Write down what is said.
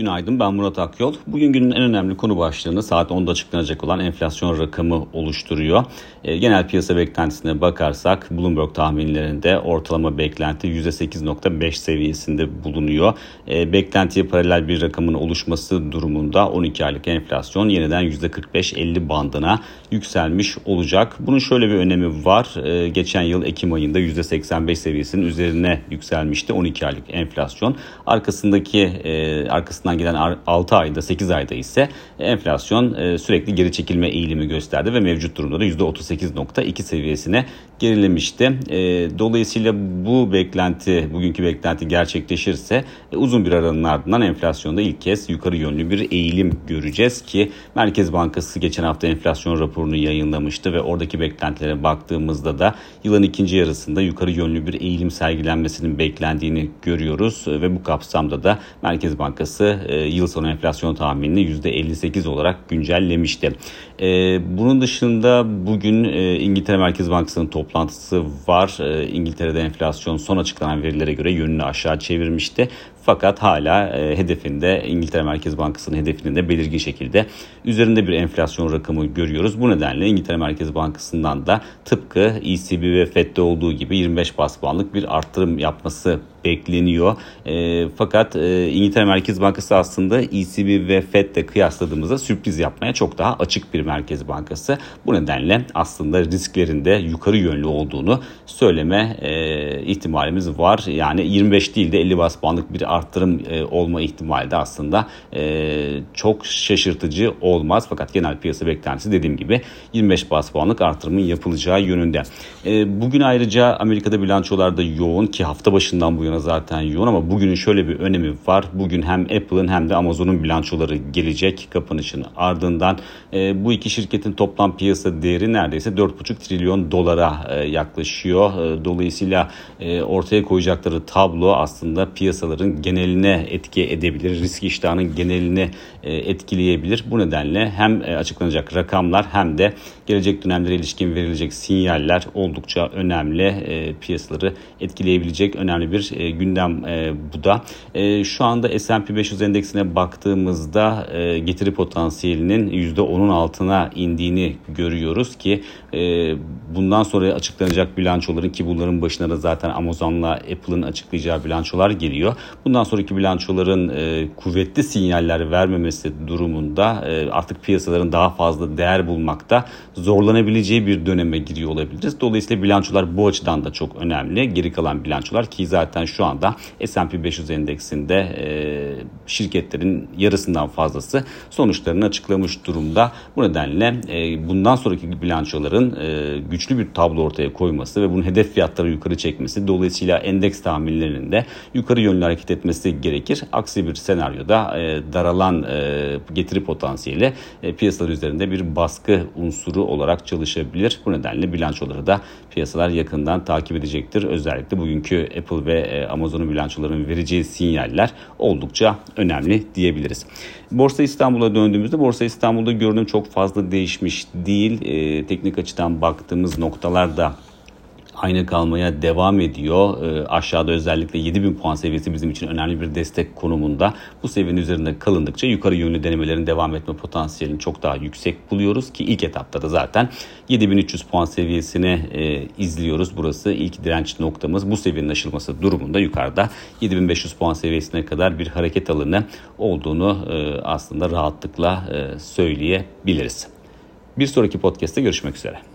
Günaydın ben Murat Akyol. Bugün günün en önemli konu başlığını saat 10'da açıklanacak olan enflasyon rakamı oluşturuyor. E, genel piyasa beklentisine bakarsak Bloomberg tahminlerinde ortalama beklenti %8.5 seviyesinde bulunuyor. E, beklentiye paralel bir rakamın oluşması durumunda 12 aylık enflasyon yeniden %45-50 bandına yükselmiş olacak. Bunun şöyle bir önemi var. E, geçen yıl Ekim ayında %85 seviyesinin üzerine yükselmişti 12 aylık enflasyon. Arkasındaki e, arkasından arkasından gelen 6 ayda 8 ayda ise enflasyon e, sürekli geri çekilme eğilimi gösterdi ve mevcut durumda da %38.2 seviyesine gerilemişti. E, dolayısıyla bu beklenti, bugünkü beklenti gerçekleşirse e, uzun bir aranın ardından enflasyonda ilk kez yukarı yönlü bir eğilim göreceğiz ki Merkez Bankası geçen hafta enflasyon raporunu yayınlamıştı ve oradaki beklentilere baktığımızda da yılın ikinci yarısında yukarı yönlü bir eğilim sergilenmesinin beklendiğini görüyoruz ve bu kapsamda da Merkez Bankası e, yıl sonu enflasyon tahminini %58 olarak güncellemişti. E, bunun dışında bugün e, İngiltere Merkez Bankası'nın toplantısı var. İngiltere'de enflasyon son açıklanan verilere göre yönünü aşağı çevirmişti. Fakat hala e, hedefinde İngiltere Merkez Bankası'nın hedefinin de belirgin şekilde üzerinde bir enflasyon rakamı görüyoruz. Bu nedenle İngiltere Merkez Bankası'ndan da tıpkı ECB ve FED'de olduğu gibi 25 bas puanlık bir arttırım yapması bekleniyor. E, fakat e, İngiltere Merkez Bankası aslında ECB ve FED'le kıyasladığımızda sürpriz yapmaya çok daha açık bir merkez bankası. Bu nedenle aslında risklerinde yukarı yönlü olduğunu söyleme e, ihtimalimiz var. Yani 25 değil de 50 bas puanlık bir arttırım e, olma ihtimali de aslında e, çok şaşırtıcı olmaz. Fakat genel piyasa beklentisi dediğim gibi 25 bas puanlık artırımın yapılacağı yönünde. E, bugün ayrıca Amerika'da bilançolarda yoğun ki hafta başından bu yana zaten yoğun ama bugünün şöyle bir önemi var. Bugün hem Apple'ın hem de Amazon'un bilançoları gelecek kapanışın ardından. E, bu iki şirketin toplam piyasa değeri neredeyse 4,5 trilyon dolara e, yaklaşıyor. E, dolayısıyla e, ortaya koyacakları tablo aslında piyasaların geneline etki edebilir. Risk iştahının genelini e, etkileyebilir. Bu nedenle hem e, açıklanacak rakamlar hem de gelecek dönemlere ilişkin verilecek sinyaller oldukça önemli. E, piyasaları etkileyebilecek önemli bir e, gündem e, bu da. Şu anda S&P 500 endeksine baktığımızda e, getiri potansiyelinin %10'un altına indiğini görüyoruz ki bundan sonra açıklanacak bilançoların ki bunların başına da zaten Amazon'la Apple'ın açıklayacağı bilançolar geliyor. Bundan sonraki bilançoların e, kuvvetli sinyaller vermemesi durumunda e, artık piyasaların daha fazla değer bulmakta zorlanabileceği bir döneme giriyor olabiliriz. Dolayısıyla bilançolar bu açıdan da çok önemli. Geri kalan bilançolar ki zaten şu anda S&P 500 endeksinde e, şirketlerin yarısından fazlası sonuçlarını açıklamış durumda. Bu nedenle e, bundan sonraki bilançoların e, güçlü bir tablo ortaya koyması ve bunun hedef fiyatları yukarı çekmesi dolayısıyla endeks tahminlerinin de yukarı yönlü hareket etmesi gerekir. Aksi bir senaryoda e, daralan e, getiri potansiyeli e, piyasalar üzerinde bir baskı unsuru olarak çalışabilir. Bu nedenle bilançoları da piyasalar yakından takip edecektir. Özellikle bugünkü Apple ve e, Amazon'un bilançolarının vereceği sinyaller oldukça önemli diyebiliriz. Borsa İstanbul'a döndüğümüzde Borsa İstanbul'da görünüm çok fazla değişmiş değil. E, teknik açıdan baktığımız noktalar da aynı kalmaya devam ediyor. E, aşağıda özellikle 7000 puan seviyesi bizim için önemli bir destek konumunda. Bu seviyenin üzerinde kalındıkça yukarı yönlü denemelerin devam etme potansiyelini çok daha yüksek buluyoruz ki ilk etapta da zaten 7300 puan seviyesini e, izliyoruz. Burası ilk direnç noktamız. Bu seviyenin aşılması durumunda yukarıda 7500 puan seviyesine kadar bir hareket alanı olduğunu e, aslında rahatlıkla e, söyleyebiliriz. Bir sonraki podcast'te görüşmek üzere.